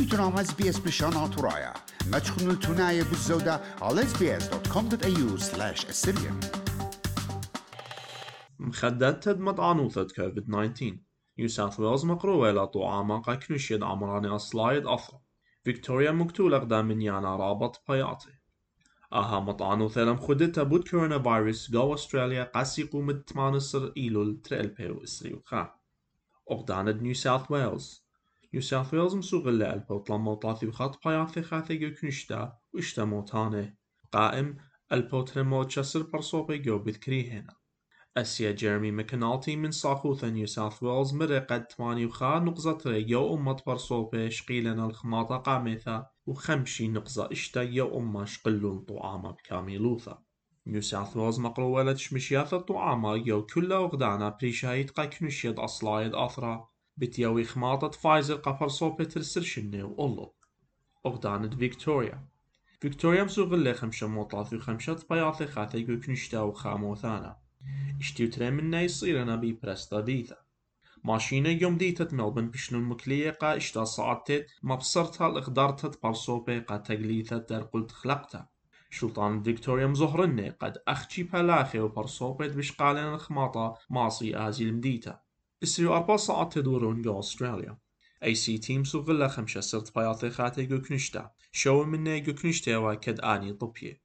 إجرام إس بي إس بلشان ترايا ما تشخنوا التناية بالزودة على sbs.com.au slash assyrian مخدات تدمت عنوثة كوفيد 19 نيو ساوث ويلز مقروة إلى طعامة قاكنشيد عمراني أصلايد أثر فيكتوريا مكتول أقدام من يانا رابط بياتي أها مطعنو ثلم خدتا بود كورونا فيروس جو أستراليا قاسي قومت تمانسر إيلول تريل بيرو إسريو خا. أقداند نيو ساوث ويلز. ويلز مسوغلا البوت لما طاثي وخط بياثي خاثي جو كنشتا واشتا موتاني قائم البوت رمو تشسر برصوبي جو بذكري هنا أسيا جيرمي مكنالتي من صاخوثة نيو ساوث ويلز مرقد تماني وخا نقزة ريو أمت برصوبي شقيلنا الخماطة قامثة وخمشي نقزة اشتا يو أمة شقلون طعامة بكاملوثة نيو ساوث ويلز مقرولة شمشياثة طعامة يو كلا وغدانا بريشايت قا كنشيد أصلايد أثرا بتيوي خماطة فايزر قفر صوبي ترسر شنو أولو أغدانت فيكتوريا. فيكتوريا مسوغلي خمشة موطاثي وخمشة بياثي خاثي كنشتا وخاموثانا اشتيو تري منا يصير أنا بي برستا ديثا ماشينة يوم ديتت ملبن بشنو المكلية قا إشتا صعدتت ما بصرتها الإقدارتت برصوبي قا تقليثة در قلت خلقتها شلطان فيكتوريا مزهرني قد أخشي بلاخي وبرصوبت بشقالين الخماطة ماصي آزي المديتا جو أستراليا أي سي تيم سوغلا خمسة سرت بياطي خاتي جو كنشتا شو مني جو كنشتا وكد آني طبيه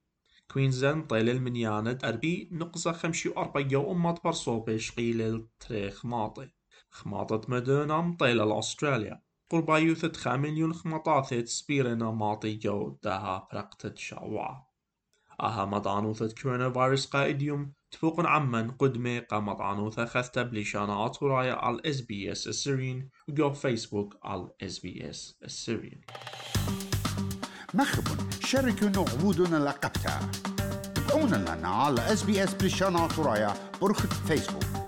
كوينزلاند طيل المنياند أربي نقصة خمشي وأربع جو أمات برصوبي شقيل تريخ ماطي خماطة مدونام طيلة لأستراليا قربا يوثت خامليون خماطاثت سبيرنا ماطي جو داها برقتت شعوا أها مضانوثة كورونا فيروس قائديوم تفوق عمن قدمي قامت عنوثة خثة بلشانات ورايا على اس بي اس السيرين وجو فيسبوك على اس بي اس السيرين مخبون شاركوا نعبودنا لقبتا تابعونا لنا على اس بي اس بلشان ترايا برخة فيسبوك